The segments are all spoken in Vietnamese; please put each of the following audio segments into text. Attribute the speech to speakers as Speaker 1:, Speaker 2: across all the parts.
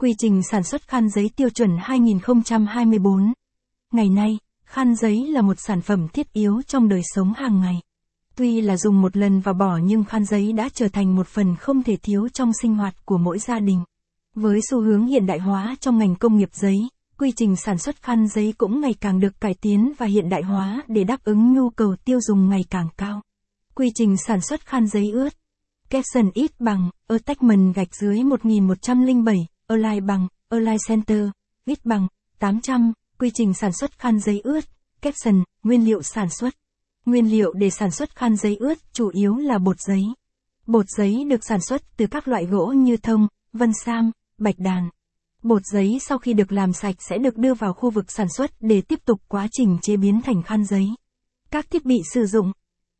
Speaker 1: Quy trình sản xuất khăn giấy tiêu chuẩn 2024. Ngày nay, khăn giấy là một sản phẩm thiết yếu trong đời sống hàng ngày. Tuy là dùng một lần và bỏ nhưng khăn giấy đã trở thành một phần không thể thiếu trong sinh hoạt của mỗi gia đình. Với xu hướng hiện đại hóa trong ngành công nghiệp giấy, quy trình sản xuất khăn giấy cũng ngày càng được cải tiến và hiện đại hóa để đáp ứng nhu cầu tiêu dùng ngày càng cao. Quy trình sản xuất khăn giấy ướt. Capson ít bằng, attachment gạch dưới 1107, Align bằng, Align Center, ít bằng, 800, quy trình sản xuất khăn giấy ướt. caption, nguyên liệu sản xuất. Nguyên liệu để sản xuất khăn giấy ướt chủ yếu là bột giấy. Bột giấy được sản xuất từ các loại gỗ như thông, vân sam, bạch đàn. Bột giấy sau khi được làm sạch sẽ được đưa vào khu vực sản xuất để tiếp tục quá trình chế biến thành khăn giấy. Các thiết bị sử dụng.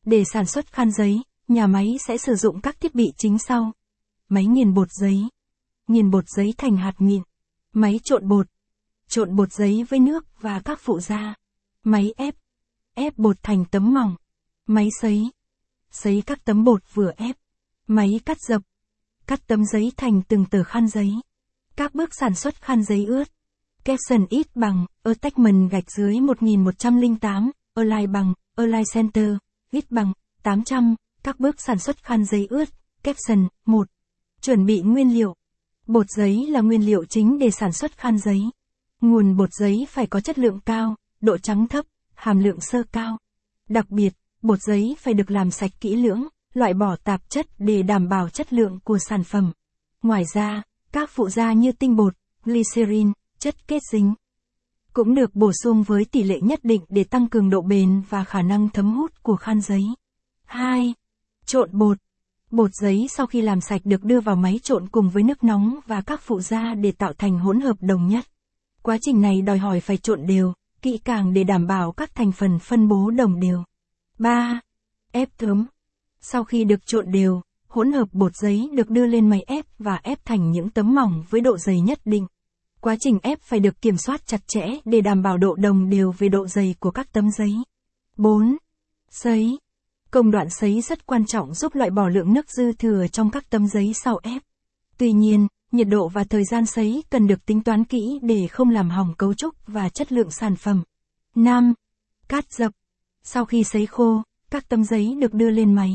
Speaker 1: Để sản xuất khăn giấy, nhà máy sẽ sử dụng các thiết bị chính sau. Máy nghiền bột giấy. Nghiền bột giấy thành hạt mịn. Máy trộn bột. Trộn bột giấy với nước và các phụ gia. Máy ép. Ép bột thành tấm mỏng. Máy sấy. Sấy các tấm bột vừa ép. Máy cắt dập. Cắt tấm giấy thành từng tờ khăn giấy. Các bước sản xuất khăn giấy ướt. Capson ít bằng, attachment gạch dưới 1108, Align bằng, Align Center, ít bằng, 800, các bước sản xuất khăn giấy ướt. Capson, 1. Chuẩn bị nguyên liệu. Bột giấy là nguyên liệu chính để sản xuất khăn giấy. Nguồn bột giấy phải có chất lượng cao, độ trắng thấp, hàm lượng sơ cao. Đặc biệt, bột giấy phải được làm sạch kỹ lưỡng, loại bỏ tạp chất để đảm bảo chất lượng của sản phẩm. Ngoài ra, các phụ gia như tinh bột, glycerin, chất kết dính cũng được bổ sung với tỷ lệ nhất định để tăng cường độ bền và khả năng thấm hút của khăn giấy. 2. Trộn bột. Bột giấy sau khi làm sạch được đưa vào máy trộn cùng với nước nóng và các phụ gia để tạo thành hỗn hợp đồng nhất. Quá trình này đòi hỏi phải trộn đều, kỹ càng để đảm bảo các thành phần phân bố đồng đều. 3. Ép thấm. Sau khi được trộn đều, hỗn hợp bột giấy được đưa lên máy ép và ép thành những tấm mỏng với độ dày nhất định. Quá trình ép phải được kiểm soát chặt chẽ để đảm bảo độ đồng đều về độ dày của các tấm giấy. 4. Sấy. Công đoạn sấy rất quan trọng giúp loại bỏ lượng nước dư thừa trong các tấm giấy sau ép. Tuy nhiên, nhiệt độ và thời gian sấy cần được tính toán kỹ để không làm hỏng cấu trúc và chất lượng sản phẩm. 5. Cát dập. Sau khi sấy khô, các tấm giấy được đưa lên máy,